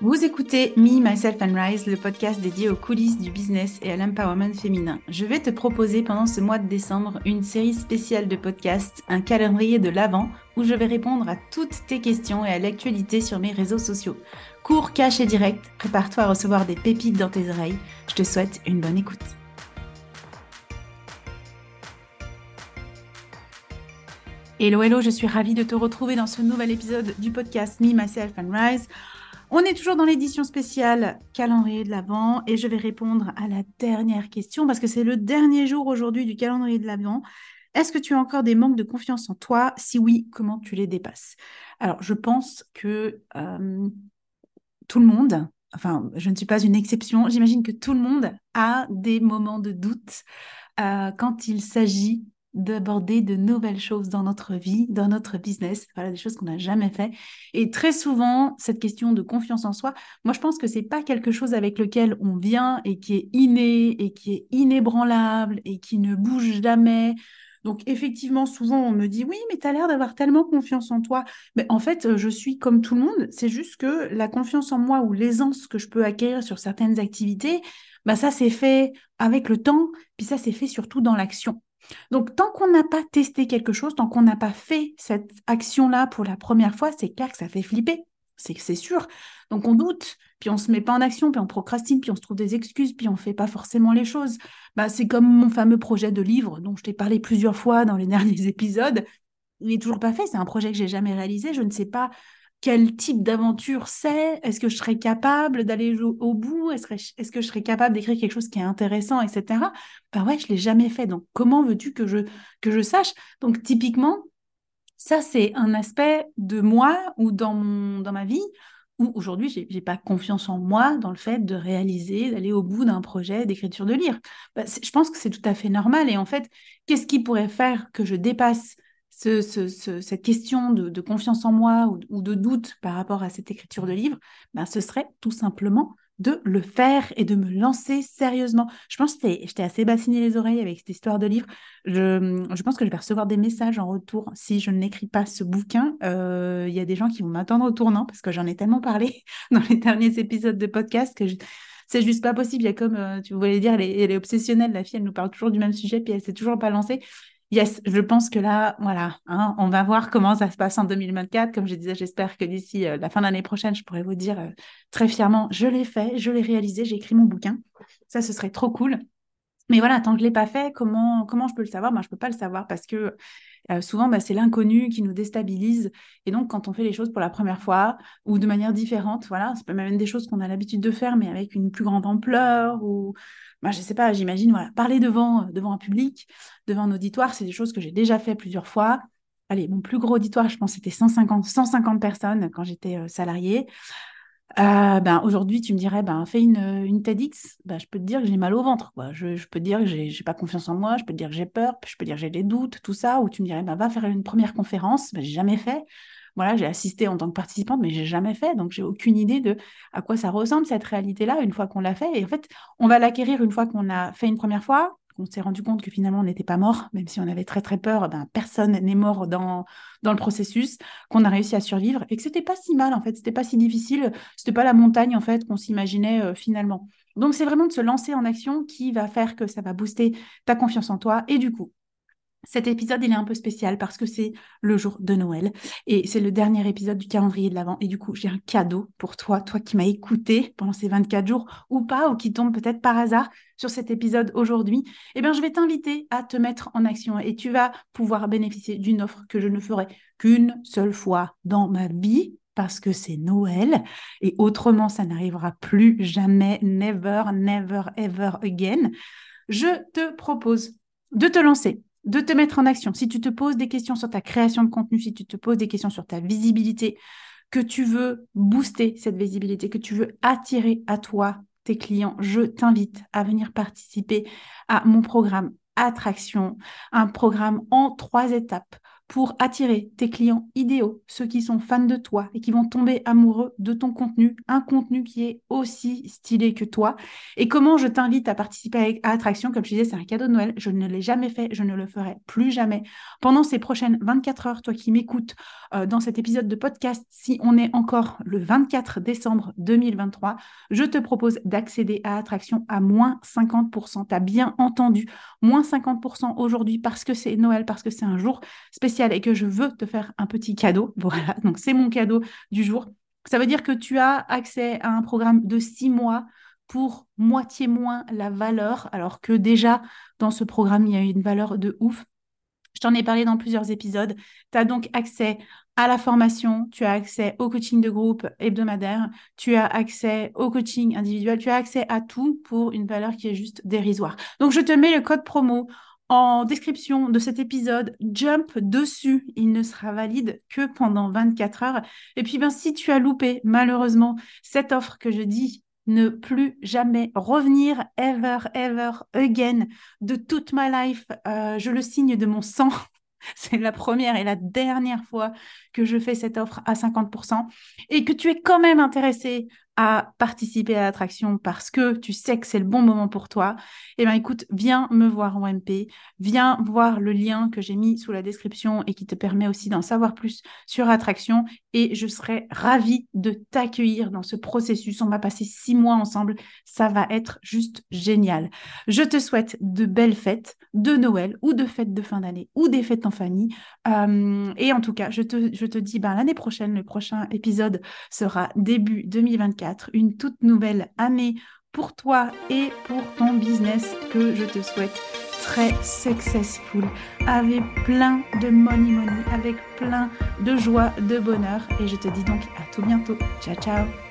Vous écoutez Me, Myself and Rise, le podcast dédié aux coulisses du business et à l'empowerment féminin. Je vais te proposer pendant ce mois de décembre une série spéciale de podcasts, un calendrier de l'Avent, où je vais répondre à toutes tes questions et à l'actualité sur mes réseaux sociaux. Cours, cash et direct, prépare-toi à recevoir des pépites dans tes oreilles. Je te souhaite une bonne écoute. Hello, hello, je suis ravie de te retrouver dans ce nouvel épisode du podcast Me, Myself and Rise. On est toujours dans l'édition spéciale calendrier de l'Avent et je vais répondre à la dernière question parce que c'est le dernier jour aujourd'hui du calendrier de l'Avent. Est-ce que tu as encore des manques de confiance en toi? Si oui, comment tu les dépasses? Alors, je pense que euh, tout le monde, enfin, je ne suis pas une exception, j'imagine que tout le monde a des moments de doute euh, quand il s'agit d'aborder de nouvelles choses dans notre vie, dans notre business, voilà des choses qu'on n'a jamais fait. Et très souvent, cette question de confiance en soi, moi je pense que c'est pas quelque chose avec lequel on vient et qui est inné et qui est inébranlable et qui ne bouge jamais. Donc effectivement, souvent on me dit oui, mais tu as l'air d'avoir tellement confiance en toi. Mais en fait, je suis comme tout le monde. C'est juste que la confiance en moi ou l'aisance que je peux acquérir sur certaines activités, bah ça c'est fait avec le temps, puis ça c'est fait surtout dans l'action. Donc, tant qu'on n'a pas testé quelque chose, tant qu'on n'a pas fait cette action-là pour la première fois, c'est clair que ça fait flipper. C'est sûr. Donc, on doute, puis on se met pas en action, puis on procrastine, puis on se trouve des excuses, puis on fait pas forcément les choses. Bah, c'est comme mon fameux projet de livre dont je t'ai parlé plusieurs fois dans les derniers épisodes. Il n'est toujours pas fait. C'est un projet que j'ai jamais réalisé. Je ne sais pas quel type d'aventure c'est? Est-ce que je serais capable d'aller au, bout? Est-ce que je serais capable d'écrire quelque chose qui est intéressant, etc. Ben ouais, je l'ai jamais fait. Donc, comment veux-tu que je, que je sache? Donc, typiquement, ça, c'est un aspect de moi ou dans, mon, dans ma vie où aujourd'hui, je n'ai pas confiance en moi dans le fait de réaliser, d'aller au bout d'un projet d'écriture de livre. Ben, je pense que c'est tout à fait normal. Et en fait, qu'est-ce qui pourrait faire que je dépasse cette question de, confiance en moi ou, de doute par rapport à cette écriture de livre, ben, ce serait tout simplement de le faire et de me lancer sérieusement. Je pense que j'étais assez bassiné les oreilles avec cette histoire de livre. Je, pense que je vais recevoir des messages en retour si je n'écris pas ce bouquin. Euh, il y a des gens qui vont m'attendre au tournant parce que j'en ai tellement parlé dans les derniers épisodes de podcast que c'est juste pas possible. Il y a comme, euh, tu voulais dire, elle est, elle est, obsessionnelle, la fille, elle nous parle toujours du même sujet, puis elle s'est toujours pas lancée. Yes, je pense que là, voilà, hein, on va voir comment ça se passe en 2024. Comme je disais, j'espère que d'ici euh, la fin de l'année prochaine, je pourrai vous dire euh, très fièrement, je l'ai fait, je l'ai réalisé, j'ai écrit mon bouquin. Ça, ce serait trop cool. Mais voilà, tant que je ne l'ai pas fait, comment, comment je peux le savoir? Ben, Je ne peux pas le savoir parce que euh, souvent, ben, c'est l'inconnu qui nous déstabilise. Et donc, quand on fait les choses pour la première fois ou de manière différente, voilà, c'est même des choses qu'on a l'habitude de faire, mais avec une plus grande ampleur ou moi, je sais pas, j'imagine, voilà, parler devant, euh, devant un public, devant un auditoire, c'est des choses que j'ai déjà fait plusieurs fois. Allez, mon plus gros auditoire, je pense, c'était 150, 150 personnes quand j'étais euh, salariée. Euh, ben, aujourd'hui, tu me dirais, ben, fais une, une TEDx. Ben, je peux te dire que j'ai mal au ventre. Quoi. Je, peux te dire que j'ai pas confiance en moi. Je peux te dire que j'ai peur. Je peux te dire que j'ai des doutes, tout ça. Ou tu me dirais, ben, va faire une première conférence. Ben, j'ai jamais fait j'ai assisté en tant que participante, mais j'ai jamais fait, donc j'ai aucune idée de à quoi ça ressemble cette réalité-là une fois qu'on l'a fait. Et en fait, on va l'acquérir une fois qu'on a fait une première fois, qu'on s'est rendu compte que finalement on n'était pas mort, même si on avait très très peur, ben, personne n'est mort dans, dans le processus, qu'on a réussi à survivre et que c'était pas si mal en fait, c'était pas si difficile, c'était pas la montagne en fait qu'on s'imaginait euh, finalement. Donc c'est vraiment de se lancer en action qui va faire que ça va booster ta confiance en toi et du coup cet épisode, il est un peu spécial parce que c'est le jour de Noël et c'est le dernier épisode du calendrier de l'Avent. Et du coup, j'ai un cadeau pour toi, toi qui m'as écouté pendant ces 24 jours ou pas, ou qui tombe peut-être par hasard sur cet épisode aujourd'hui. Eh bien, je vais t'inviter à te mettre en action et tu vas pouvoir bénéficier d'une offre que je ne ferai qu'une seule fois dans ma vie parce que c'est Noël et autrement, ça n'arrivera plus jamais, never, never, ever again. Je te propose de te lancer de te mettre en action. Si tu te poses des questions sur ta création de contenu, si tu te poses des questions sur ta visibilité, que tu veux booster cette visibilité, que tu veux attirer à toi tes clients, je t'invite à venir participer à mon programme Attraction, un programme en trois étapes pour attirer tes clients idéaux, ceux qui sont fans de toi et qui vont tomber amoureux de ton contenu, un contenu qui est aussi stylé que toi. Et comment je t'invite à participer à Attraction, comme je disais, c'est un cadeau de Noël, je ne l'ai jamais fait, je ne le ferai plus jamais. Pendant ces prochaines 24 heures, toi qui m'écoutes euh, dans cet épisode de podcast, si on est encore le 24 décembre 2023, je te propose d'accéder à Attraction à moins 50%. Tu as bien entendu, moins 50% aujourd'hui parce que c'est Noël, parce que c'est un jour spécial et que je veux te faire un petit cadeau. Voilà, donc c'est mon cadeau du jour. Ça veut dire que tu as accès à un programme de six mois pour moitié moins la valeur, alors que déjà dans ce programme, il y a une valeur de ouf. Je t'en ai parlé dans plusieurs épisodes. Tu as donc accès à la formation, tu as accès au coaching de groupe hebdomadaire, tu as accès au coaching individuel, tu as accès à tout pour une valeur qui est juste dérisoire. Donc, je te mets le code promo en description de cet épisode, jump dessus. Il ne sera valide que pendant 24 heures. Et puis, ben, si tu as loupé, malheureusement, cette offre que je dis, ne plus jamais revenir ever, ever again de toute ma life. Euh, je le signe de mon sang. C'est la première et la dernière fois que je fais cette offre à 50% et que tu es quand même intéressé à participer à l'attraction parce que tu sais que c'est le bon moment pour toi, eh bien écoute, viens me voir en MP, viens voir le lien que j'ai mis sous la description et qui te permet aussi d'en savoir plus sur Attraction et je serai ravie de t'accueillir dans ce processus. On va passer six mois ensemble, ça va être juste génial. Je te souhaite de belles fêtes de Noël ou de fêtes de fin d'année ou des fêtes en famille. Euh, et en tout cas, je te, je te dis ben, l'année prochaine, le prochain épisode sera début 2024 une toute nouvelle année pour toi et pour ton business que je te souhaite très successful, avec plein de money money, avec plein de joie, de bonheur. Et je te dis donc à tout bientôt. Ciao, ciao